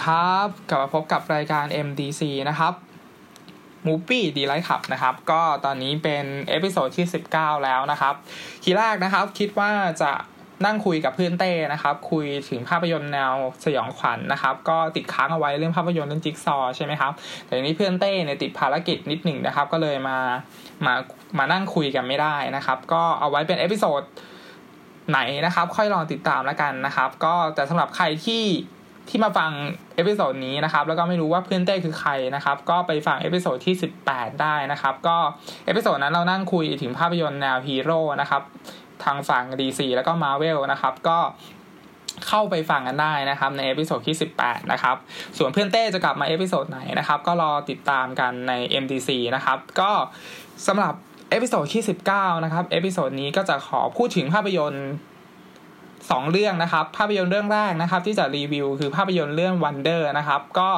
ดีครับกลับมาพบกับรายการ MDC นะครับ Movie Delight Club นะครับ ก็ตอนนี้เป็น episode ที่ 19 แล้วนะครับ ทีแรกนะครับคิดว่าจะนั่งคุยกับเพื่อนเต้นะครับ คุยถึงภาพยนตร์แนวสยองขวัญนะครับ ก็ติดค้างเอาไว้เรื่องภาพยนตร์เรื่องจิ๊กซอใช่ไหมครับ แต่ทีนี้เพื่อนเต้เนี่ยติดภารกิจนิดหนึ่งนะครับ ก็เลยมามามานั่งคุยกันไม่ได้นะครับ ก็เอาไว้เป็น episodeไหนนะครับ ค่อยลองติดตามแล้วกันนะครับ ก็แต่สำหรับใครที่ ที่มาฟัง episode นี้นะครับ แล้วก็ไม่รู้ว่าเพื่อนเต้คือใครนะครับ ก็ไปฟัง episode ที่ 18 ได้นะครับ ก็ episode นั้นเรานั่งคุยถึงภาพยนตร์แนวฮีโร่นะครับทางฝั่ง DC แล้วก็ Marvel นะครับ ก็เข้าไปฟังกันได้นะครับใน episode ที่ 18 นะครับ ส่วนเพื่อนเต้จะกลับมา episode ไหนนะครับ ก็รอติดตามกันใน MDC นะครับ ก็สำหรับ episode ที่ 19 นะครับ episode นี้ก็จะขอพูดถึงภาพยนตร์ สองเรื่องนะครับ ภาพยนตร์เรื่องแรกนะครับ ที่จะรีวิวคือภาพยนตร์เรื่อง Wonder นะครับ ก็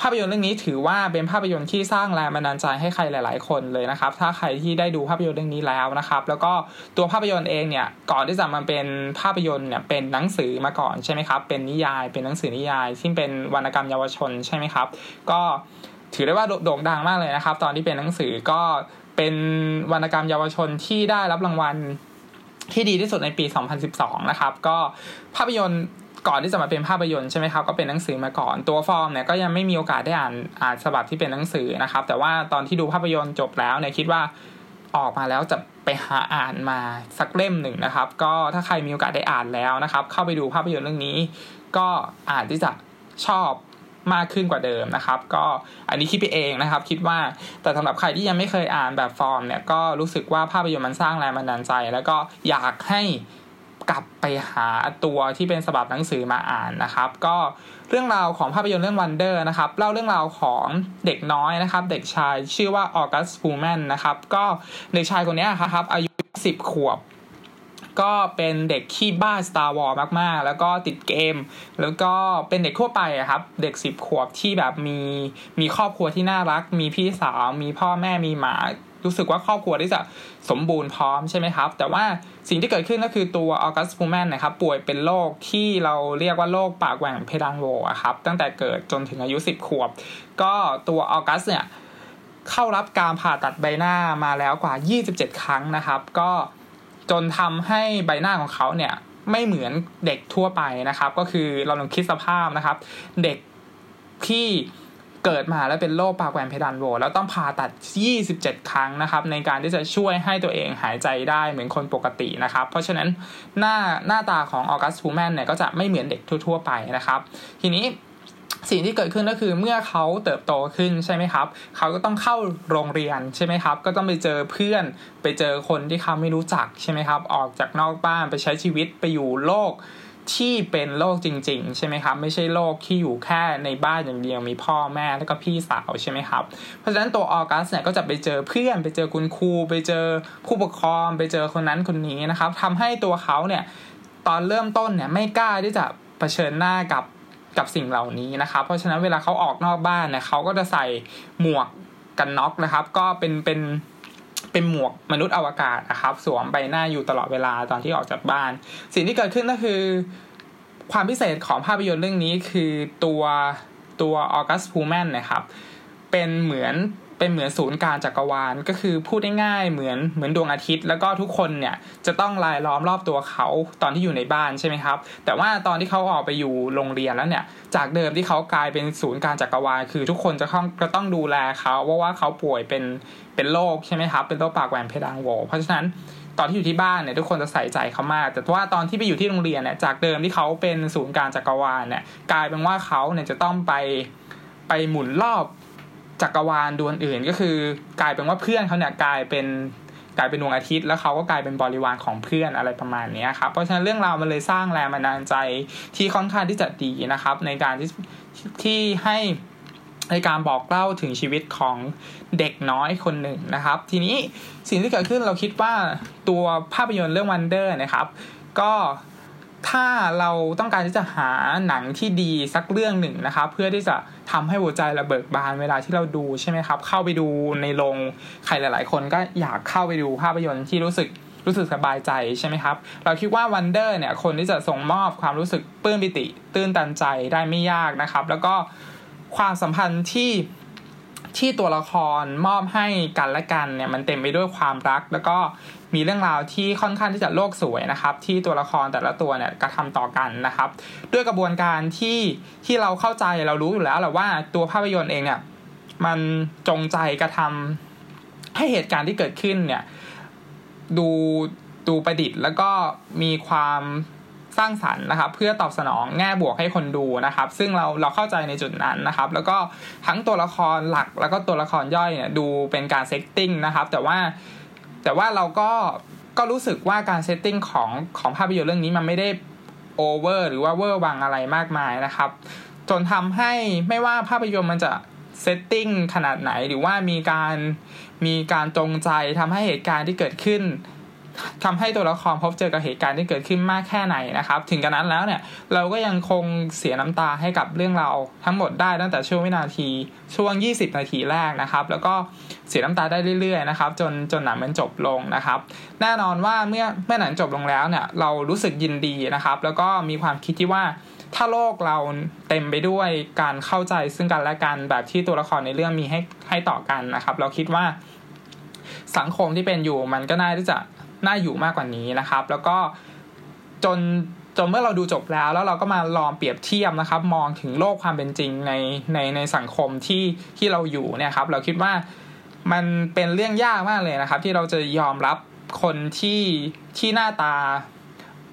ภาพยนตร์เรื่องนี้ถือว่าเป็นภาพยนตร์ที่สร้างแรงบันดาลใจให้ใครหลาย ๆ คนเลยนะครับ ถ้าใครที่ได้ดูภาพยนตร์เรื่องนี้แล้วนะครับ แล้วก็ตัวภาพยนตร์เองเนี่ยก่อนที่จะมาเป็นภาพยนตร์เนี่ยเป็นหนังสือมาก่อนใช่ไหมครับ เป็นนิยาย เป็นหนังสือนิยายที่เป็นวรรณกรรมเยาวชนใช่ไหมครับ ก็ถือได้ว่าโด่งดังมากเลยนะครับ ตอนที่เป็นหนังสือก็เป็นวรรณกรรมเยาวชนที่ได้รับรางวัล ที่ดีที่สุดในปี 2012 นะครับ ก็ภาพยนตร์ก่อนที่จะมาเป็นภาพยนตร์ใช่ไหมครับก็เป็นหนังสือมาก่อนตัวฟอร์มเนี่ยก็ยังไม่มีโอกาสได้อ่านอ่านฉบับที่เป็นหนังสือนะครับ แต่ว่าตอนที่ดูภาพยนตร์จบแล้วเนี่ยคิดว่าออกมาแล้วจะไปหาอ่านมาสักเล่มหนึ่งนะครับ ก็ถ้าใครมีโอกาสได้อ่านแล้วนะครับ เข้าไปดูภาพยนตร์เรื่องนี้ ก็อาจที่จะชอบ มากขึ้นกว่าเดิมนะครับ ก็อันนี้คิดไปเองนะครับ คิดว่าแต่สำหรับใครที่ยังไม่เคยอ่านแบบฟอร์มเนี่ยก็รู้สึกว่าภาพยนตร์มันสร้างแรงบันดาลใจ แล้วก็อยากให้กลับไปหาตัวที่เป็นฉบับหนังสือมาอ่านนะครับ ก็เรื่องราวของภาพยนตร์เรื่อง Wonder นะครับเล่าเรื่องราวของเด็กน้อยนะครับ เด็กชายชื่อว่าออกัสฟูแมนนะครับ ก็เด็กชายคนนี้ครับอายุ 10 ขวบ ก็เป็นเด็กขี้บ้า Star Wars มากๆ แล้วก็ติดเกม แล้วก็เป็นเด็กทั่วไปครับ เด็กสิบขวบที่แบบมีมีครอบครัวที่น่ารัก มีพี่สาว มีพ่อแม่มีหมารู้สึกว่าครอบครัวที่จะสมบูรณ์พร้อมใช่ไหมครับ แต่ว่าสิ่งที่เกิดขึ้นก็คือตัวออกัสฟูแมนนะครับป่วยเป็นโรคที่เราเรียกว่าโรคปากแหว่งเพดานโวครับตั้งแต่เกิดจนถึงอายุสิบขวบ ก็ตัวออกัสเนี่ยเข้ารับการผ่าตัดใบหน้ามาแล้วกว่า 27 ครั้งนะครับ ก็ จนทำให้ใบหน้าของเขาเนี่ยไม่เหมือนเด็กทั่วไปนะครับ ก็คือเราลองคิดสภาพนะครับ เด็กที่เกิดมาแล้วเป็นโรคปากแหวนเพดานโหวแล้วต้องผ่าตัด 27 ครั้งนะครับ ในการที่จะช่วยให้ตัวเองหายใจได้เหมือนคนปกตินะครับ เพราะฉะนั้นหน้าหน้าตาของออกัสฟูแมนเนี่ยก็จะไม่เหมือนเด็กทั่ว ๆ ไปนะครับ ทีนี้ สิ่งที่เกิดขึ้นก็คือเมื่อเขาเติบโตขึ้นใช่ไหมครับ เขาก็ต้องเข้าโรงเรียนใช่ไหมครับ ก็ต้องไปเจอเพื่อนไปเจอคนที่เขาไม่รู้จักใช่ไหมครับ ออกจากนอกบ้านไปใช้ชีวิตไปอยู่โลกที่เป็นโลกจริง ๆ ใช่ไหมครับ ไม่ใช่โลกที่อยู่แค่ในบ้านอย่างเดียวมีพ่อแม่แล้วก็พี่สาวใช่ไหมครับ เพราะฉะนั้นตัวออกัสเนี่ยก็จะไปเจอเพื่อนไปเจอคุณครูไปเจอผู้ปกครองไปเจอคนนั้นคนนี้นะครับทำให้ตัวเขาเนี่ยตอนเริ่มต้นเนี่ยไม่กล้าที่จะเผชิญหน้ากับ กับสิ่งเหล่านี้นะครับ เพราะฉะนั้นเวลาเขาออกนอกบ้านเนี่ยเขาก็จะใส่หมวกกันน็อกนะครับ ก็เป็นเป็นเป็นหมวกมนุษย์อวกาศนะครับ สวมใบหน้าอยู่ตลอดเวลาตอนที่ออกจากบ้าน สิ่งที่เกิดขึ้นก็คือ ความพิเศษของภาพยนตร์เรื่องนี้คือตัวตัวออกัสพูแมนนะครับ เป็นเหมือน เป็นเหมือนศูนย์กลางจักรวาล ก็คือพูดง่ายๆเหมือนเหมือนดวงอาทิตย์ แล้วก็ทุกคนเนี่ยจะต้องลายล้อมรอบตัวเขาตอนที่อยู่ในบ้านใช่ไหมครับ แต่ว่าตอนที่เขาออกไปอยู่โรงเรียนแล้วเนี่ยจากเดิมที่เขากลายเป็นศูนย์กลางจักรวาลคือทุกคนจะต้องก็ต้องดูแลเขาเพราะว่าเขาป่วยเป็นเป็นโรคใช่ไหมครับเป็นโรคปากแหว่งเพดานโหวเพราะฉะนั้นตอนที่อยู่ที่บ้านเนี่ยทุกคนจะใส่ใจเขามาก แต่ว่าตอนที่ไปอยู่ที่โรงเรียนเนี่ยจากเดิมที่เขาเป็นศูนย์กลางจักรวาลเนี่ยกลายเป็นว่าเขาเนี่ยจะต้องไปไปหมุนรอบ จักรวาลดวงอื่นก็คือกลายเป็นว่าเพื่อนเขาเนี่ยกลายเป็นกลายเป็นดวงอาทิตย์แล้วเขาก็กลายเป็นบริวารของเพื่อนอะไรประมาณนี้ครับเพราะฉะนั้นเรื่องราวมันเลยสร้างแรงบันดาลใจที่ค่อนข้างที่จะดีนะครับ ในการที่ที่ให้ในการบอกเล่าถึงชีวิตของเด็กน้อยคนหนึ่งนะครับ ทีนี้สิ่งที่เกิดขึ้นเราคิดว่าตัวภาพยนตร์เรื่องวันเดอร์นะครับ ก็ ถ้าเราต้องการที่จะหาหนังที่ดีสักเรื่องหนึ่งนะครับ เพื่อที่จะทำให้หัวใจเราเบิกบานเวลาที่เราดูใช่ไหมครับ เข้าไปดูในโรงใครหลาย ๆ คนก็อยากเข้าไปดูภาพยนตร์ที่รู้สึกรู้สึกสบายใจใช่ไหมครับ เราคิดว่าวันเดอร์เนี่ยคนที่จะส่งมอบความรู้สึกปลื้มปิติ ตื้นตันใจได้ไม่ยากนะครับ แล้วก็ความสัมพันธ์ที่ ที่ตัวละครมอบให้กันและกันเนี่ยมันเต็มไปด้วยความรัก แล้วก็มีเรื่องราวที่ค่อนข้างที่จะโลกสวยนะครับ ที่ตัวละครแต่ละตัวเนี่ยกระทำต่อกันนะครับ ด้วยกระบวนการที่ที่เราเข้าใจเรารู้อยู่แล้วแหละว่าตัวภาพยนตร์เองเนี่ยมันจงใจกระทำให้เหตุการณ์ที่เกิดขึ้นเนี่ยดูดูประดิษฐ์แล้วก็มีความ สร้างสรรค์นะครับ เพื่อตอบสนองแง่บวกให้คนดูนะครับ ซึ่งเราเราเข้าใจในจุดนั้นนะครับ แล้วก็ทั้งตัวละครหลักแล้วก็ตัวละครย่อยเนี่ยดูเป็นการ setting นะครับ แต่ว่าแต่ว่าเราก็ก็รู้สึกว่าการ setting ของของภาพยนตร์เรื่องนี้มันไม่ได้โอเวอร์หรือว่าเวอร์วังอะไรมากมายนะครับ จนทำให้ไม่ว่าภาพยนตร์มันจะ setting ขนาดไหนหรือว่ามีการมีการจงใจทำให้เหตุการณ์ที่เกิดขึ้น ทำให้ตัวละครพบเจอกับเหตุการณ์ที่เกิดขึ้นมากแค่ไหนนะครับ ถึงกระนั้นแล้วเนี่ยเราก็ยังคงเสียน้ำตาให้กับเรื่องราวทั้งหมดได้ตั้งแต่ช่วงวินาทีช่วง 20 นาทีแรกนะครับ แล้วก็เสียน้ำตาได้เรื่อยๆนะครับจนจนหนังมันจบลงนะครับ แน่นอนว่าเมื่อเมื่อหนังจบลงแล้วเนี่ยเรารู้สึกยินดีนะครับ แล้วก็มีความคิดที่ว่าถ้าโลกเราเต็มไปด้วยการเข้าใจซึ่งกันและกันแบบที่ตัวละครในเรื่องมีให้ให้ต่อกันนะครับ เราคิดว่าสังคมที่เป็นอยู่มันก็น่าที่จะ น่าอยู่มากกว่านี้นะครับ แล้วก็จนจนเมื่อเราดูจบแล้ว แล้วเราก็มาลองเปรียบเทียบนะครับ มองถึงโลกความเป็นจริงในในในสังคมที่ที่เราอยู่เนี่ยครับ เราคิดว่ามันเป็นเรื่องยากมากเลยนะครับ ที่เราจะยอมรับคนที่ที่หน้าตา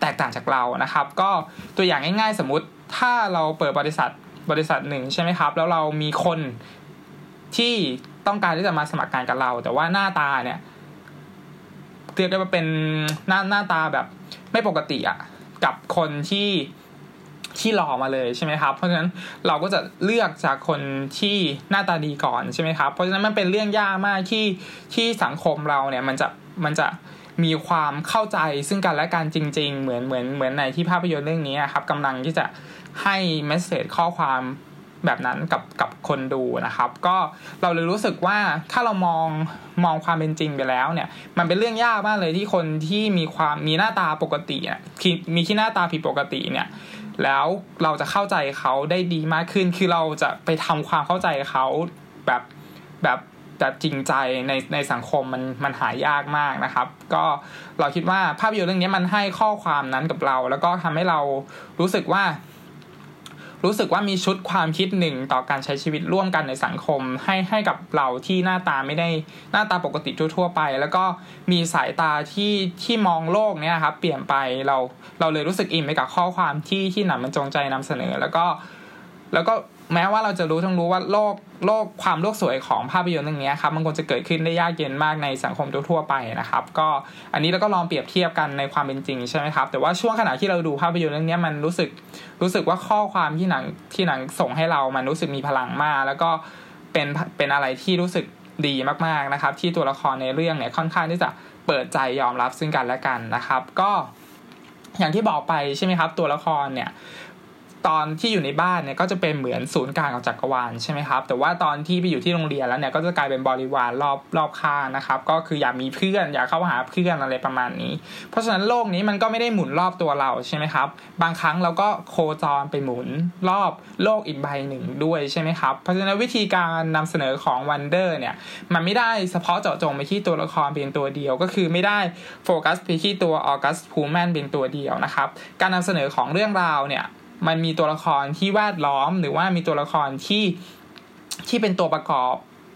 แตกต่างจากเรานะครับ ก็ตัวอย่างง่ายๆ สมมุติถ้าเราเปิดบริษัทบริษัทหนึ่งใช่ไหมครับ แล้วเรามีคนที่ต้องการที่จะมาสมัครงานกับเรา แต่ว่าหน้าตาเนี่ย เรียกได้ว่าเป็นหน้าหน้าตาแบบไม่ปกติอะกับคนที่ที่หล่อมาเลยใช่ไหมครับ เพราะฉะนั้นเราก็จะเลือกจากคนที่หน้าตาดีก่อนใช่ไหมครับ เพราะฉะนั้นมันเป็นเรื่องยากมากที่ที่สังคมเราเนี่ยมันจะมันจะมีความเข้าใจซึ่งกันและกันจริง ๆ เหมือนเหมือนเหมือนในที่ภาพยนตร์เรื่องนี้ครับกำลังที่จะให้เมสเซจข้อความ แบบนั้นกับกับคนดูนะครับ ก็เราเลยรู้สึกว่าถ้าเรามองมองความเป็นจริงไปแล้วเนี่ย มันเป็นเรื่องยากมากเลยที่คนที่มีความมีหน้าตาปกติเนี่ยมีที่หน้าตาผิดปกติเนี่ยแล้วเราจะเข้าใจเขาได้ดีมากขึ้น คือเราจะไปทำความเข้าใจเขาแบบแบบแบบจริงใจในในสังคมมันมันหายากมากนะครับ ก็เราคิดว่าภาพยนตร์เรื่องนี้มันให้ข้อความนั้นกับเรา แล้วก็ทำให้เรารู้สึกว่า รู้สึกว่ามีชุดความคิดหนึ่งต่อการใช้ชีวิตร่วมกันในสังคม ให้ให้กับเราที่หน้าตาไม่ได้หน้าตาปกติทั่วไป แล้วก็มีสายตาที่ที่มองโลกเนี่ยครับเปลี่ยนไปเราเราเลยรู้สึกอิ่มไปกับข้อความที่ที่หนังมันจงใจนำเสนอ แล้วก็แล้วก็ แม้ว่าเราจะรู้ทั้งรู้ว่าโลกโลกความโลกสวยของภาพยนตร์เรื่องนี้ครับมันควรจะเกิดขึ้นได้ยากเย็นมากในสังคมทั่วไปนะครับ ก็อันนี้เราก็ลองเปรียบเทียบกันในความเป็นจริงใช่ไหมครับ แต่ว่าช่วงขณะที่เราดูภาพยนตร์เรื่องนี้มันรู้สึกรู้สึกว่าข้อความที่หนังที่หนังส่งให้เรามันรู้สึกมีพลังมาก แล้วก็เป็นเป็นอะไรที่รู้สึกดีมากๆนะครับ ที่ตัวละครในเรื่องเนี่ยค่อนข้างที่จะเปิดใจยอมรับซึ่งกันและกันนะครับ ก็อย่างที่บอกไปใช่ไหมครับ ตัวละครเนี่ย ตอนที่อยู่ในบ้านเนี่ยก็จะเป็นเหมือนศูนย์กลางของจักรวาลใช่ไหมครับแต่ว่าตอนที่ไปอยู่ที่โรงเรียนแล้วเนี่ยก็จะกลายเป็นบริวารรอบรอบข้างนะครับก็คืออยากมีเพื่อนอยากเข้าหาเพื่อนอะไรประมาณนี้ เพราะฉะนั้นโลกนี้มันก็ไม่ได้หมุนรอบตัวเราใช่ไหมครับบางครั้งเราก็โคจรไปหมุนรอบโลกอีกใบหนึ่งด้วยใช่ไหมครับเพราะฉะนั้นวิธีการนำเสนอของ Wonder เนี่ยมันไม่ได้เฉพาะเจาะจงไปที่ตัวละครเพียงตัวเดียวก็คือไม่ได้โฟกัสไปที่ตัว August Pullman เป็นตัวเดียวนะครับการนำเสนอของเรื่องราวเนี่ย มันมีตัวละครที่แวดล้อม หรือว่ามีตัวละครที่ที่เป็นตัวประกอบ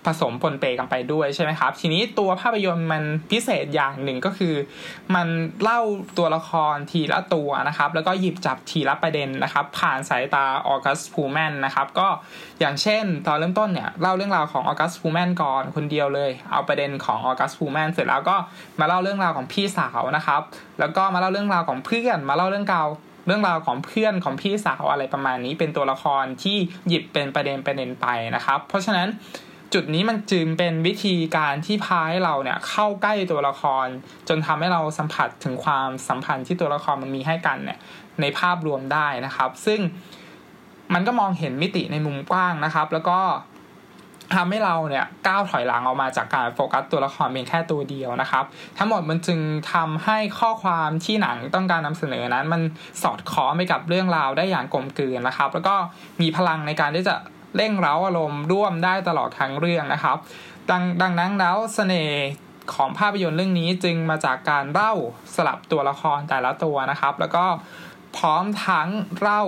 ผสมปนเปกันไปด้วยใช่ไหมครับ ทีนี้ตัวภาพยนตร์มันพิเศษอย่างหนึ่งก็คือ มันเล่าตัวละครทีละตัวนะครับ แล้วก็หยิบจับทีละประเด็นนะครับ ผ่านสายตาออกัสพูแมนนะครับ ก็อย่างเช่น ตอนเริ่มต้นเนี่ยเล่าเรื่องราวของออกัสพูแมนก่อนคนเดียวเลย เอาประเด็นของออกัสพูแมนเสร็จแล้วก็มาเล่าเรื่องราวของพี่สาวนะครับ แล้วก็มาเล่าเรื่องราวของเพื่อนมาเล่าเรื่องราว เรื่องราวของเพื่อนของพี่สาวอะไรประมาณนี้เป็นตัวละครที่หยิบเป็นประเด็นประเด็นไปนะครับ เพราะฉะนั้นจุดนี้มันจึงเป็นวิธีการที่พาให้เราเนี่ยเข้าใกล้ตัวละคร จนทำให้เราสัมผัสถึงความสัมพันธ์ที่ตัวละครมันมีให้กันเนี่ยในภาพรวมได้นะครับ ซึ่งมันก็มองเห็นมิติในมุมกว้างนะครับ แล้วก็ ทำให้เราเนี่ยก้าวถอยหลังออกมาจากการโฟกัสตัวละครเพียงแค่ตัวเดียวนะครับ ทั้งหมดมันจึงทำให้ข้อความที่หนังต้องการนำเสนอนั้น มันสอดคล้องไปกับเรื่องราวได้อย่างกลมกลืนนะครับ แล้วก็มีพลังในการที่จะเร่งเร้าอารมณ์ร่วมได้ตลอดทั้งเรื่องนะครับ ดังดังนั้นแล้วเสน่ห์ของภาพยนตร์เรื่องนี้จึงมาจากการเล่าสลับตัวละครแต่ละตัวนะครับ แล้วก็พร้อมทั้งเล่า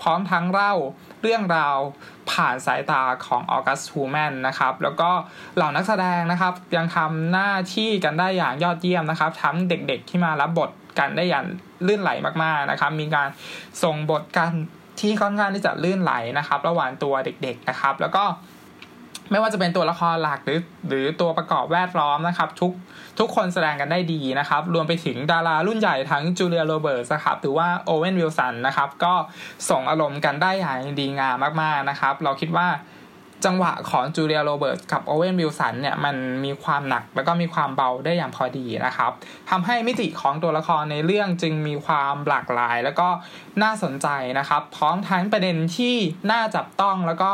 พร้อมทั้งเล่าเรื่องราวผ่านสายตาของออกัสทูแมนนะครับ แล้วก็เหล่านักแสดงนะครับ ยังทำหน้าที่กันได้อย่างยอดเยี่ยมนะครับ ทั้งเด็กๆที่มารับบทกันได้อย่างลื่นไหลมากๆนะครับ มีการส่งบทกันที่ค่อนข้างที่จะลื่นไหลนะครับ ระหว่างตัวเด็ก ๆนะครับ แล้วก็ ไม่ว่าจะเป็นตัวละครหลักหรือหรือตัวประกอบแวดล้อมนะครับ ทุกทุกคนแสดงกันได้ดีนะครับ รวมไปถึงดารารุ่นใหญ่ทั้งจูเลียโรเบิร์ตนะครับหรือว่าโอเวนวิลสันนะครับ ก็ส่งอารมณ์กันได้อย่างดีงามมากๆนะครับ เราคิดว่าจังหวะของจูเลียโรเบิร์ตกับโอเวนวิลสันเนี่ยมันมีความหนักแล้วก็มีความเบาได้อย่างพอดีนะครับทำให้มิติของตัวละครในเรื่องจึงมีความหลากหลาย แล้วก็น่าสนใจนะครับ พร้อมทั้งประเด็นที่น่าจับต้องแล้วก็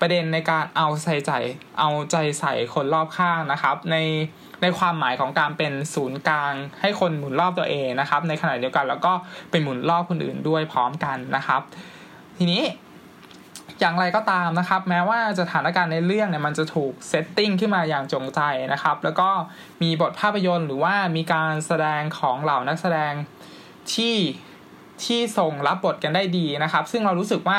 ประเด็นในการเอาใส่ใจเอาใจใส่คนรอบข้างนะครับ ในในความหมายของการเป็นศูนย์กลางให้คนหมุนรอบตัวเองนะครับ ในขณะเดียวกันแล้วก็เป็นหมุนรอบคนอื่นด้วยพร้อมกันนะครับ ทีนี้อย่างไรก็ตามนะครับ แม้ว่าสถานการณ์ในเรื่องเนี่ยมันจะถูกเซตติ้งขึ้นมาอย่างจงใจนะครับ แล้วก็มีบทภาพยนตร์หรือว่ามีการแสดงของเหล่านักแสดงที่ที่ส่งรับบทกันได้ดีนะครับ ซึ่งเรารู้สึกว่า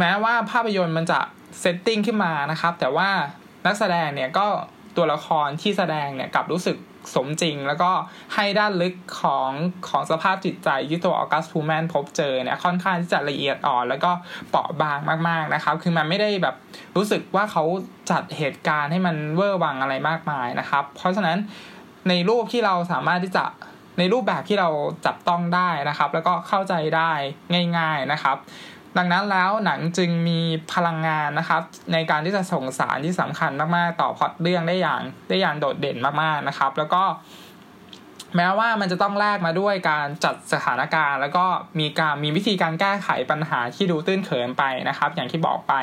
แม้ว่าภาพยนตร์มันจะ setting ขึ้นมานะครับ แต่ว่านักแสดงเนี่ยก็ตัวละครที่แสดงเนี่ยกับรู้สึกสมจริง แล้วก็ให้ด้านลึกของของสภาพจิตใจที่ตัวออกัส พูลแมนพบเจอเนี่ยค่อนข้างที่จะละเอียดอ่อน แล้วก็เปราะบางมากๆนะครับ คือมันไม่ได้แบบรู้สึกว่าเขาจัดเหตุการณ์ให้มันเวอร์วังอะไรมากมายนะครับ เพราะฉะนั้นในรูปที่เราสามารถที่จะในรูปแบบที่เราจับต้องได้นะครับ แล้วก็เข้าใจได้ง่าย ๆนะครับ ดังนั้นแล้วหนังจึงมีพลังงานนะครับ ในการที่จะส่งสารที่สำคัญมากๆ ต่อพอดเรื่องได้อย่างได้อย่างโดดเด่นมากๆนะครับ แล้วก็ แม้ว่ามันจะต้องแลกมาด้วยการจัดสถานการณ์ แล้วก็มีการมีวิธีการแก้ไขปัญหาที่ดูตื้นเขินไปนะครับ อย่างที่บอกไป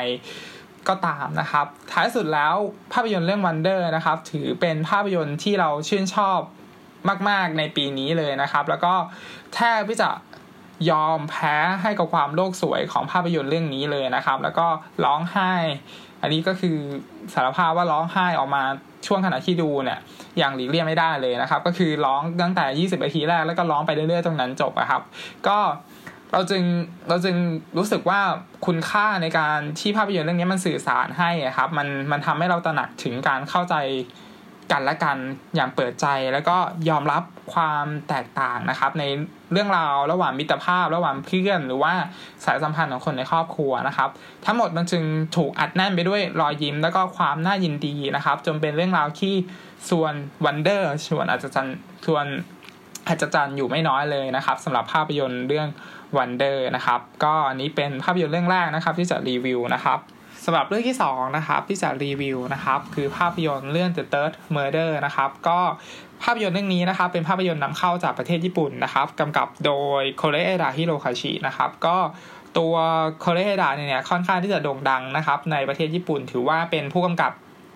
ก็ตามนะครับ ท้ายสุดแล้วภาพยนตร์เรื่อง Wonder นะครับ ถือเป็นภาพยนตร์ที่เราชื่นชอบมาก ๆ ในปีนี้เลยนะครับ แล้วก็แทบที่จะ ยอมแพ้ให้กับความโลกสวยของภาพยนตร์เรื่องนี้เลยนะครับ แล้วก็ร้องไห้ อันนี้ก็คือสารภาพว่าร้องไห้ออกมาช่วงขณะที่ดูเนี่ยอย่างหลีกเลี่ยงไม่ได้เลยนะครับ ก็คือร้องตั้งแต่ 20นาทีแรกแล้วก็ร้องไปเรื่อยๆตรงนั้นจบอะครับ ก็เราจึงเราจึงรู้สึกว่าคุณค่าในการที่ภาพยนตร์เรื่องนี้มันสื่อสารให้ครับ มันมันทำให้เราตระหนักถึงการเข้าใจกันและกันอย่างเปิดใจแล้วก็ยอมรับความแตกต่างนะครับ ใน เรื่องราวระหว่างมิตรภาพ ระหว่างเพื่อนหรือว่าสายสัมพันธ์ของคนในครอบครัวนะครับ ทั้งหมดมันจึงถูกอัดแน่นไปด้วยรอยยิ้มแล้วก็ความน่ายินดีนะครับ จนเป็นเรื่องราวที่ส่วนวันเดอร์ส่วนอาจจะส่วนอาจารย์อยู่ไม่น้อยเลยนะครับสำหรับภาพยนตร์เรื่อง Wonder นะครับ ก็อันนี้เป็นภาพยนตร์เรื่องแรกนะครับ ที่จะรีวิวนะครับสำหรับเรื่องที่2นะครับที่จะรีวิวนะครับคือภาพยนตร์เรื่อง The Third Murder นะครับก็ ภาพยนตร์เรื่องนี้นะครับเป็นภาพยนตร์นำเข้าจากประเทศญี่ปุ่นนะครับกำกับโดยโคเรเอดาฮิโรคาชินะครับก็ตัวโคเรเอดาเนี่ยค่อนข้างที่จะโด่งดังนะครับในประเทศญี่ปุ่น ถือว่าเป็นผู้กำกับ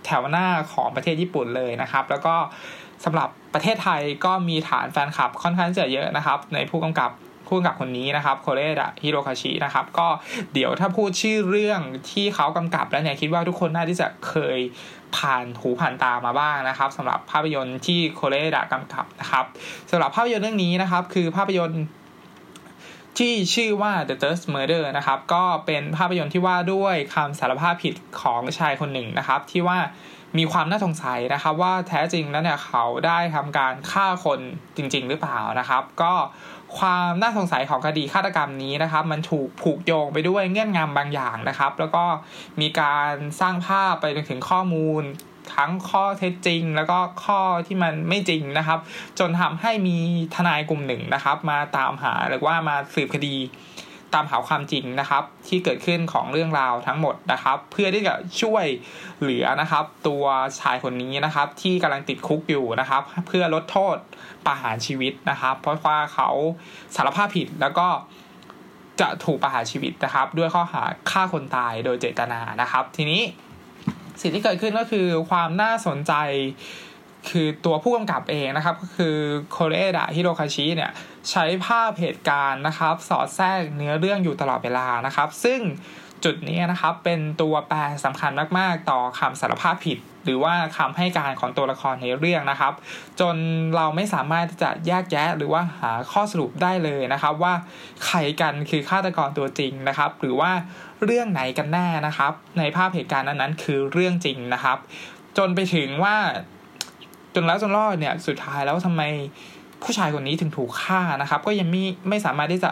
แถวหน้าของประเทศญี่ปุ่นเลยนะครับ แล้วก็สำหรับประเทศไทยก็มีฐานแฟนคลับค่อนข้างจะเยอะนะครับ ในผู้กำกับผู้กำกับคนนี้นะครับโคเรดะฮิโรคาชินะครับก็เดี๋ยวถ้าพูดชื่อเรื่องที่เขากำกับแล้วเนี่ยคิดว่าทุกคนน่าที่จะเคย ผ่านหูผ่านตามาบ้างนะครับสำหรับภาพยนตร์ที่โคเรดะกำกับนะครับสำหรับภาพยนตร์เรื่องนี้นะครับคือภาพยนตร์ที่ชื่อว่า The Third Murder นะครับ ก็เป็นภาพยนตร์ที่ว่าด้วยคำสารภาพผิดของชายคนหนึ่งนะครับ ที่ว่ามีความน่าสงสัยนะครับว่าแท้จริงแล้วเนี่ยเขาได้ทำการฆ่าคนจริง ๆ หรือเปล่านะครับ ก็ ความน่าสงสัยของคดีฆาตกรรมนี้นะครับ มันถูกผูกโยงไปด้วยเงื่อนงำบางอย่างนะครับ แล้วก็มีการสร้างภาพไปจนถึงข้อมูลทั้งข้อเท็จจริง แล้วก็ข้อที่มันไม่จริงนะครับ จนทำให้มีทนายกลุ่มหนึ่งนะครับ มาตามหาหรือว่ามาสืบคดี ตามหาความจริงนะครับ ที่เกิดขึ้นของเรื่องราวทั้งหมดนะครับ เพื่อที่จะช่วยเหลือนะครับ ตัวชายคนนี้นะครับ ที่กำลังติดคุกอยู่นะครับ เพื่อลดโทษประหารชีวิตนะครับ เพราะว่าเขาสารภาพผิดแล้วก็จะถูกประหารชีวิตนะครับ ด้วยข้อหาฆ่าคนตายโดยเจตนานะครับ ทีนี้สิ่งที่เกิดขึ้นก็คือความน่าสนใจ คือตัวผู้กำกับเองนะครับ ก็คือโคเรดะฮิโรคาชิเนี่ยใช้ภาพเหตุการณ์นะครับ สอดแทรกเนื้อเรื่องอยู่ตลอดเวลานะครับ ซึ่งจุดนี้นะครับเป็นตัวแปรสำคัญมาก ๆ ต่อคำสารภาพผิด หรือว่าคำให้การของตัวละครในเรื่องนะครับ จนเราไม่สามารถจะแยกแยะหรือว่าหาข้อสรุปได้เลยนะครับว่าใครกันคือฆาตกรตัวจริงนะครับ หรือว่าเรื่องไหนกันแน่นะครับ ในภาพเหตุการณ์นั้นๆคือเรื่องจริงนะครับ จนไปถึงว่า จนแล้วจนรอดเนี่ยสุดท้ายแล้วทำไมผู้ชายคนนี้ถึงถูกฆ่านะครับ ก็ยังไม่ไม่สามารถที่จะ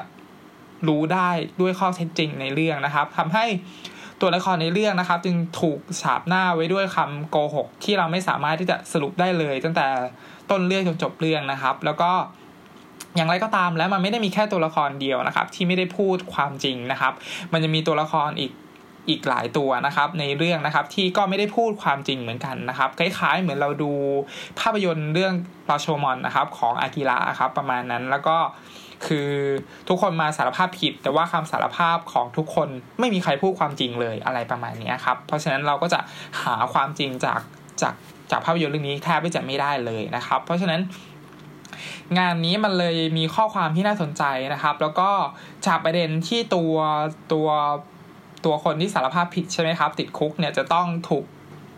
รู้ได้ด้วยข้อเท็จจริงในเรื่องนะครับทำให้ตัวละครในเรื่องนะครับ จึงถูกฉาบหน้าไว้ด้วยคำโกหกที่เราไม่สามารถที่จะสรุปได้เลย ตั้งแต่ต้นเรื่องจนจบเรื่องนะครับ แล้วก็อย่างไรก็ตามแล้วมันไม่ได้มีแค่ตัวละครเดียวนะครับ ที่ไม่ได้พูดความจริงนะครับ มันจะมีตัวละครอีก อีกหลายตัวนะครับในเรื่องนะครับที่ก็ไม่ได้พูดความจริงเหมือนกันนะครับคล้ายๆ เหมือนเราดูภาพยนตร์เรื่องราโชมอนนะครับของอากิระครับประมาณนั้นแล้วก็คือทุกคนมาสารภาพผิด แต่ว่าคำสารภาพของทุกคนไม่มีใครพูดความจริงเลยอะไรประมาณนี้ครับเพราะฉะนั้นเราก็จะหาความจริงจากจากจากภาพยนตร์เรื่องนี้แทบจะไม่ได้เลยนะครับ เพราะฉะนั้นงานนี้มันเลยมีข้อความที่น่าสนใจนะครับ แล้วก็จากประเด็นที่ตัวตัว ตัวคนที่สารภาพผิดใช่ไหมครับ ติดคุกเนี่ยจะต้องถูก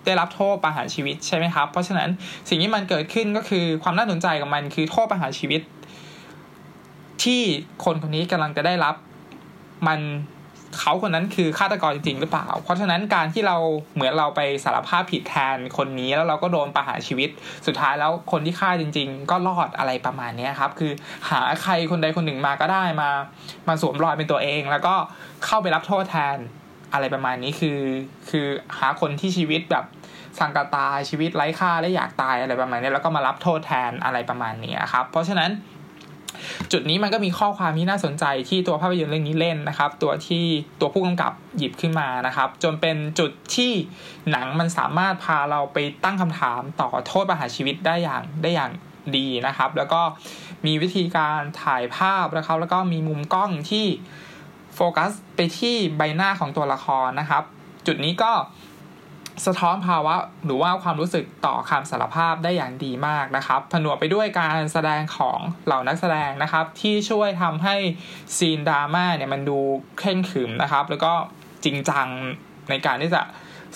ได้รับโทษประหารชีวิตใช่ไหมครับ เพราะฉะนั้นสิ่งที่มันเกิดขึ้นก็คือความน่าสนใจของมันคือโทษประหารชีวิต ที่คนคนนี้กำลังจะได้รับ มัน เขาคนนั้นคือฆาตกรจริงหรือเปล่า เพราะฉะนั้นการที่เราเหมือนเราไปสารภาพผิดแทนคนนี้แล้วเราก็โดนประหารชีวิต สุดท้ายแล้วคนที่ฆ่าจริง ๆ ก็รอดอะไรประมาณนี้ครับ คือหาใครคนใดคนหนึ่งมาก็ได้มา มาสวมรอยเป็นตัวเอง แล้วก็เข้าไปรับโทษแทนอะไรประมาณนี้คือ คือหาคนที่ชีวิตแบบสังกตายชีวิตไร้ค่าและอยากตายอะไรประมาณนี้แล้วก็มารับโทษแทนอะไรประมาณนี้ครับ เพราะฉะนั้น จุดนี้มันก็มีข้อความที่น่าสนใจที่ตัวภาพยนตร์เรื่องนี้เล่นนะครับ ตัวที่ตัวผู้กำกับหยิบขึ้นมานะครับ จนเป็นจุดที่หนังมันสามารถพาเราไปตั้งคำถามต่อโทษประหารชีวิตได้อย่างได้อย่างดีนะครับ แล้วก็มีวิธีการถ่ายภาพนะครับ แล้วก็มีมุมกล้องที่โฟกัสไปที่ใบหน้าของตัวละครนะครับ จุดนี้ก็ สะท้อนภาวะหรือว่าความรู้สึกต่อคำสารภาพได้อย่างดีมากนะครับ ผนวกไปด้วยการแสดงของเหล่านักแสดงนะครับ ที่ช่วยทำให้ซีนดราม่าเนี่ยมันดูเคร่งขรึมนะครับ แล้วก็จริงจังในการที่จะ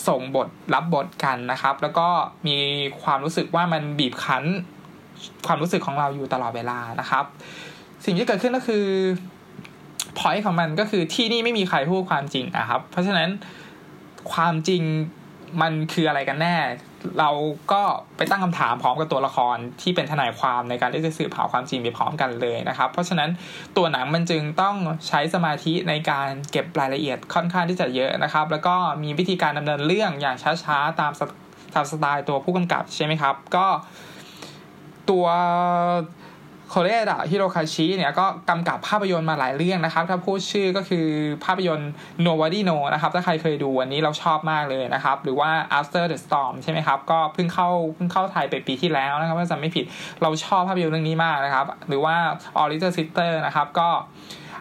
ส่งบทรับบทกันนะครับ แล้วก็มีความรู้สึกว่ามันบีบคั้นความรู้สึกของเราอยู่ตลอดเวลานะครับ สิ่งที่เกิดขึ้นก็คือพอยต์ของมันก็คือที่นี่ไม่มีใครพูดความจริงนะครับ เพราะฉะนั้นความจริง มันคืออะไรกันแน่ เราก็ไปตั้งคำถามพร้อมกับตัวละครที่เป็นทนายความในการที่จะสืบหาความจริงไปพร้อมกันเลยนะครับ เพราะฉะนั้นตัวหนังมันจึงต้องใช้สมาธิในการเก็บรายละเอียดค่อนข้างที่จะเยอะนะครับ แล้วก็มีวิธีการดำเนินเรื่องอย่างช้าๆตามตามสไตล์ตัวผู้กำกับใช่ไหมครับ ก็ตัว โคเรดะฮิโรคาชิเนี่ยก็กำกับภาพยนตร์มาหลายเรื่องนะครับ ถ้าพูดชื่อก็คือภาพยนตร์ Nobody No นะครับ ถ้าใครเคยดูอันนี้เราชอบมากเลยนะครับ หรือว่า After the Storm ใช่ไหมครับ ก็เพิ่งเข้าเพิ่งเข้าไทยไปปีที่แล้วนะครับถ้าจำไม่ผิดเราชอบภาพยนตร์เรื่องนี้มากนะครับ หรือว่า All Little Sister นะครับก็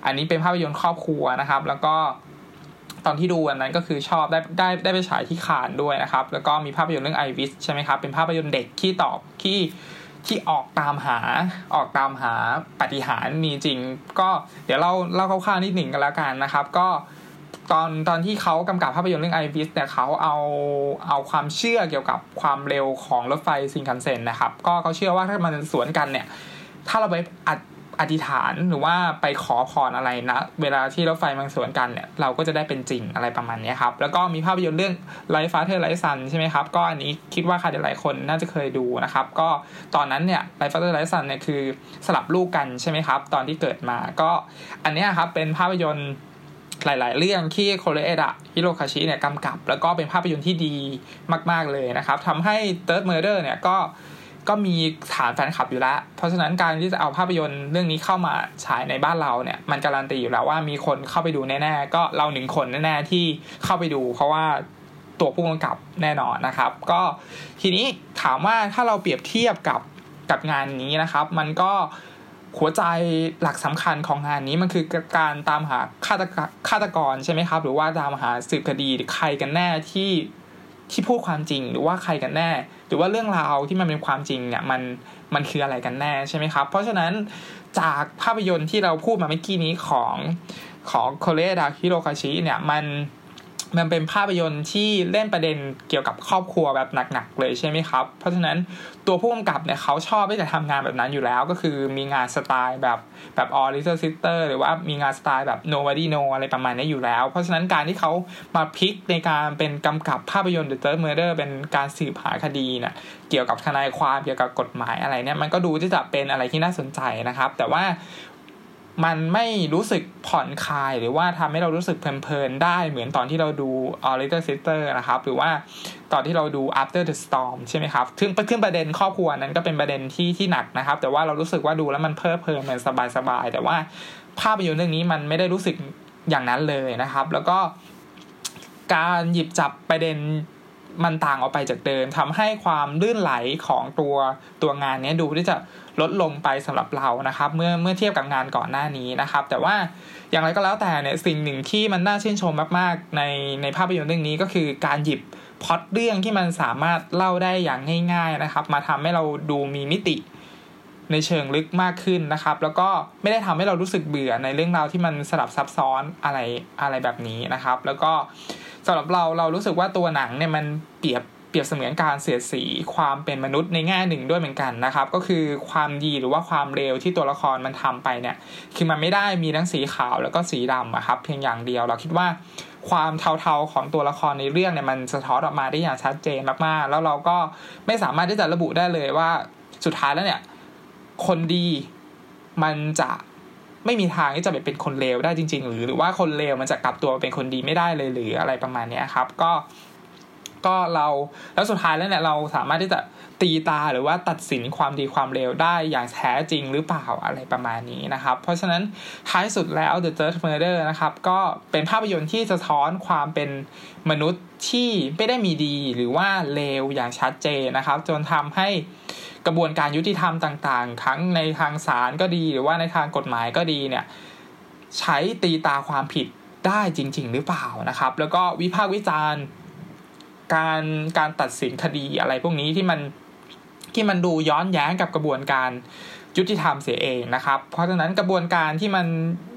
อันนี้เป็นภาพยนตร์ครอบครัวนะครับ แล้วก็ตอนที่ดูอันนั้นก็คือชอบได้ได้ได้ไปฉายที่คานส์ด้วยนะครับ แล้วก็มีภาพยนตร์เรื่อง I Wish ใช่ไหมครับเป็นภาพยนตร์เด็กที่ตอบที่ ที่ออกตามหาออกตามหาปาฏิหาริย์มีจริง ก็เดี๋ยวเราเล่าคร่าวๆนิดหนึ่งกันแล้วกันนะครับ ก็ตอนตอนที่เขากำกับภาพยนตร์เรื่อง I Wish เนี่ยเขาเอาเอาความเชื่อเกี่ยวกับความเร็วของรถไฟชินคันเซ็นนะครับ ก็เขาเชื่อว่าถ้ามันสวนกันเนี่ย ถ้าเราไปอัด อธิษฐานหรือว่าไปขอพรอะไรนะเวลาที่รถไฟมันสวนกันเนี่ยเราก็จะได้เป็นจริงอะไรประมาณนี้ครับ แล้วก็มีภาพยนตร์เรื่อง Like Father, Like Son ใช่ไหมครับก็อันนี้คิดว่าใครหลายคนน่าจะเคยดูนะครับ ก็ตอนนั้นเนี่ย Like Father, Like Son เนี่ยคือสลับลูกกันใช่ไหมครับ ตอนที่เกิดมาก็อันนี้ครับเป็นภาพยนตร์หลาย ๆ เรื่องที่โคเรเอดะฮิโรคาชิเนี่ยกำกับ แล้วก็เป็นภาพยนตร์ที่ดีมาก ๆ เลยนะครับทำให้ Third Murder เนี่ยก็ ก็มีฐานแฟนคลับอยู่แล้ว เพราะฉะนั้นการที่จะเอาภาพยนตร์เรื่องนี้เข้ามาฉายในบ้านเราเนี่ย มันการันตีอยู่แล้วว่ามีคนเข้าไปดูแน่ๆ ก็เราหนึ่งคนแน่ๆที่เข้าไปดู เพราะว่าตัวผู้กำกับแน่นอนนะครับ ก็ทีนี้ถามว่าถ้าเราเปรียบเทียบกับกับงานนี้นะครับ มันก็หัวใจหลักสำคัญของงานนี้มันคือการตามหาฆาตฆาตกรใช่ไหมครับ หรือว่าตามหาสืบคดีใครกันแน่ที่ ที่พูดความจริงหรือว่าใครกันแน่ หรือว่าเรื่องราวที่มันเป็นความจริงเนี่ยมันมันคืออะไรกันแน่ใช่ไหมครับ เพราะฉะนั้นจากภาพยนตร์ที่เราพูดมาเมื่อกี้นี้ของของโคเรดาฮิโรคาชิเนี่ยมัน มันเป็นภาพยนตร์ที่เล่นประเด็นเกี่ยวกับครอบครัวแบบหนักๆเลยใช่ไหมครับ เพราะฉะนั้นตัวผู้กำกับเนี่ยเขาชอบที่จะทำงานแบบนั้นอยู่แล้ว ก็คือมีงานสไตล์แบบแบบ All Little Sister หรือว่ามีงานสไตล์แบบ Nobody Know อะไรประมาณนี้อยู่แล้ว เพราะฉะนั้นการที่เขามาพลิกในการเป็นกำกับภาพยนตร์ The Third Murder เป็นการสืบหาคดีนี่ยเกี่ยวกับทนายความเกี่ยวกับกฎหมายอะไรเนี่ยมันก็ดูที่จะเป็นอะไรที่น่าสนใจนะครับ แต่ว่า มันไม่รู้สึกผ่อนคลายหรือว่าทำให้เรารู้สึกเพลินๆได้เหมือนตอนที่เราดู All Little Sister นะครับ หรือว่าตอนที่เราดู After the Storm ใช่ไหมครับซึ่งขึ้นประเด็นครอบครัวนั้นก็เป็นประเด็นที่ที่หนักนะครับ แต่ว่าเรารู้สึกว่าดูแล้วมันเพลิดเพลินมันสบายๆแต่ว่าภาพยนตร์เรื่องนี้มันไม่ได้รู้สึกอย่างนั้นเลยนะครับ แล้วก็การหยิบจับประเด็น มันต่างออกไปจากเดิมทำให้ความลื่นไหลของตัวตัวงานนี้ดูที่จะลดลงไปสำหรับเรานะครับ เมื่อเมื่อเทียบกับงานก่อนหน้านี้นะครับ แต่ว่าอย่างไรก็แล้วแต่เนี่ยสิ่งหนึ่งที่มันน่าชื่นชมมากๆ ในในภาพยนตร์เรื่องนี้ก็คือการหยิบพอดเรื่องที่มันสามารถเล่าได้อย่างง่าย ๆนะครับ มาทำให้เราดูมีมิติ ในเชิงลึกมากขึ้นนะครับ แล้วก็ไม่ได้ทำให้เรารู้สึกเบื่อในเรื่องราวที่มันสลับซับซ้อนอะไรอะไรแบบนี้นะครับ แล้วก็สำหรับเราเรารู้สึกว่าตัวหนังเนี่ยมันเปรียบเปรียบเสมือนการเสียดสีความเป็นมนุษย์ในแง่หนึ่งด้วยเหมือนกันนะครับ ก็คือความดีหรือว่าความเร็วที่ตัวละครมันทำไปเนี่ย คือมันไม่ได้มีทั้งสีขาวแล้วก็สีดำครับ เพียงอย่างเดียวเราคิดว่าความเทาๆของตัวละครในเรื่องเนี่ยมันสะท้อนออกมาได้อย่างชัดเจนมากๆ แล้วเราก็ไม่สามารถที่จะระบุได้เลยว่าสุดท้ายแล้วเนี่ย คนดีมันจะไม่มีทางที่จะไปเป็นคนเลวได้จริง ๆ หรือหรือว่าคนเลวมันจะกลับตัวเป็นคนดีไม่ได้เลยหรืออะไรประมาณนี้ครับ ก็ ก็เราแล้วสุดท้ายแล้วเนี่ยเราสามารถที่จะตีตาหรือว่าตัดสินความดีความเลวได้อย่างแท้จริงหรือเปล่าอะไรประมาณนี้นะครับ เพราะฉะนั้นท้ายสุดแล้ว The Third Murder นะครับ ก็เป็นภาพยนตร์ที่สะท้อนความเป็นมนุษย์ที่ไม่ได้มีดีหรือว่าเลวอย่างชัดเจนนะครับ จนทำให้กระบวนการยุติธรรมต่างๆ ทั้งในทางศาลก็ดี หรือว่าในทางกฎหมายก็ดีเนี่ยใช้ตีตาความผิดได้จริง ๆ หรือเปล่านะครับ แล้วก็วิพากษ์วิจารณ์ การการตัดสินคดีอะไรพวกนี้ที่มันที่มันดูย้อนแย้งกับกระบวนการยุติธรรมเสียเองนะครับ เพราะฉะนั้นกระบวนการที่มัน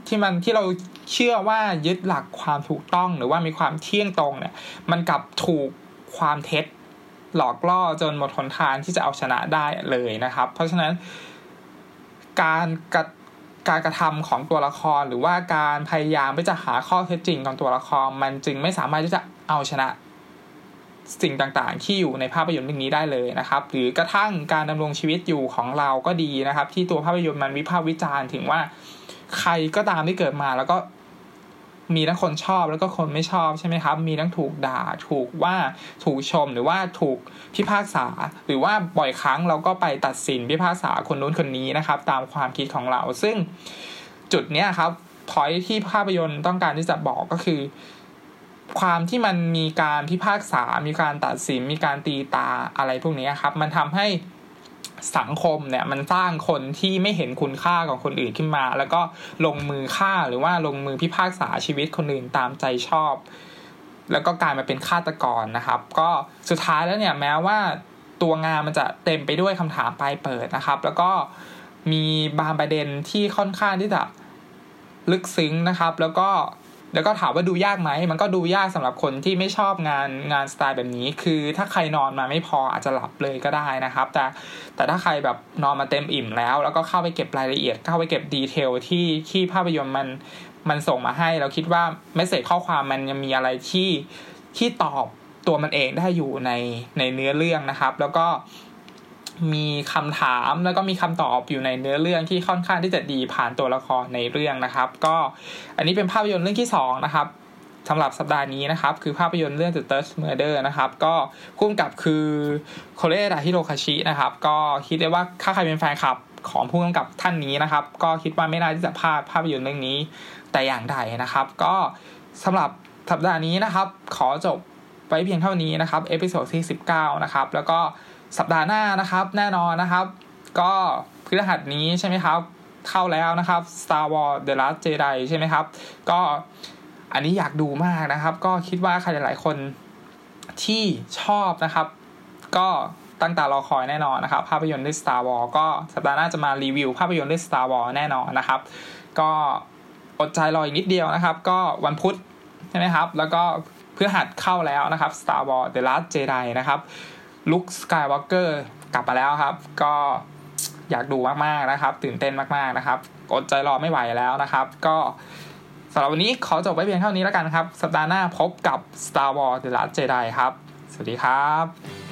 ที่มันที่เราเชื่อว่ายึดหลักความถูกต้องหรือว่ามีความเที่ยงตรงเนี่ย มันกลับถูกความเท็จหลอกล่อจนหมดหนทางที่จะเอาชนะได้เลยนะครับ เพราะฉะนั้นการกระการกระทำของตัวละครหรือว่าการพยายามไปจะหาข้อเท็จจริงของตัวละคร มันจึงไม่สามารถที่จะเอาชนะ สิ่งต่างๆ ที่อยู่ในภาพยนตร์เรื่องนี้ได้เลยนะครับ หรือกระทั่งการดำรงชีวิตอยู่ของเราก็ดีนะครับ ที่ตัวภาพยนตร์มันวิพากษ์วิจารณ์ถึงว่าใครก็ตามที่เกิดมาแล้วก็มีทั้งคนชอบแล้วก็คนไม่ชอบใช่ไหมครับ มีทั้งถูกด่า ถูกว่า ถูกชม หรือว่าถูกพิพากษา หรือว่าบ่อยครั้งเราก็ไปตัดสินพิพากษาคนนู้นคนนี้นะครับ ตามความคิดของเรา ซึ่งจุดเนี้ยครับพอยที่ภาพยนตร์ต้องการที่จะบอกก็คือ ความที่มันมีการพิพากษา มีการตัดสิน มีการตีตาอะไรพวกนี้ครับ มันทำให้สังคมเนี่ยมันสร้างคนที่ไม่เห็นคุณค่าของคนอื่นขึ้นมา แล้วก็ลงมือฆ่าหรือว่าลงมือพิพากษาชีวิตคนอื่นตามใจชอบ แล้วก็กลายมาเป็นฆาตกรนะครับ ก็สุดท้ายแล้วเนี่ยแม้ว่าตัวงานมันจะเต็มไปด้วยคำถามปลายเปิดนะครับ แล้วก็มีบางประเด็นที่ค่อนข้างที่จะลึกซึ้งนะครับ แล้วก็ แล้วก็ถามว่าดูยากไหมมันก็ดูยากสำหรับคนที่ไม่ชอบงานงานสไตล์แบบนี้ คือถ้าใครนอนมาไม่พออาจจะหลับเลยก็ได้นะครับ แต่แต่ถ้าใครแบบนอนมาเต็มอิ่มแล้ว แล้วก็เข้าไปเก็บรายละเอียด เข้าไปเก็บ detail ที่ที่ภาพยนตร์มันมันส่งมาให้ เราคิดว่า message ข้อความมันยังมีอะไรที่ที่ตอบตัวมันเองได้อยู่ในในเนื้อเรื่องนะครับ แล้วก็ มีคำถามแล้วก็มีคำตอบอยู่ในเนื้อเรื่องที่ค่อนข้างที่จะดีผ่านตัวละครในเรื่องนะครับ ก็อันนี้เป็นภาพยนตร์เรื่องที่2นะครับสำหรับสัปดาห์นี้นะครับ คือภาพยนตร์เรื่อง The Third Murder นะครับ ก็ผู้กำกับคือโคเรดาฮิโรคาชินะครับ ก็คิดได้ว่าถ้าใครเป็นแฟนคลับของผู้กำกับท่านนี้นะครับ ก็คิดว่าไม่น่าที่จะพลาดภาพยนตร์เรื่องนี้ แต่อย่างใดนะครับ ก็สำหรับสัปดาห์นี้นะครับ ขอจบไปเพียงเท่านี้นะครับ episode ที่ 19 นะครับ แล้วก็ สัปดาห์หน้านะครับ แน่นอนนะครับ ก็พฤหัสนี้ใช่ไหมครับ เข้าแล้วนะครับ Star Wars The Last Jedi ใช่ไหมครับ ก็อันนี้อยากดูมากนะครับ ก็คิดว่าใครหลายๆคนที่ชอบนะครับ ก็ตั้งตารอคอยแน่นอนนะครับ ภาพยนตร์เรื่อง Star Wars ก็สัปดาห์หน้าจะมารีวิวภาพยนตร์เรื่อง Star Wars แน่นอนนะครับ ก็อดใจรออีกนิดเดียวนะครับ ก็วันพุธใช่ไหมครับ แล้วก็เพื่อหัดเข้าแล้วนะครับ Star Wars The Last Jedi นะครับ ลุคสกายวอล์กเกอร์กลับมาแล้วครับ ก็อยากดูมากๆนะครับ ตื่นเต้นมากๆนะครับอดใจรอไม่ไหวแล้วนะครับ ก็สำหรับวันนี้ขอจบไว้เพียงเท่านี้แล้วกันครับ สัปดาห์หน้าพบกับ Star Wars The Last Jedi ครับ สวัสดีครับ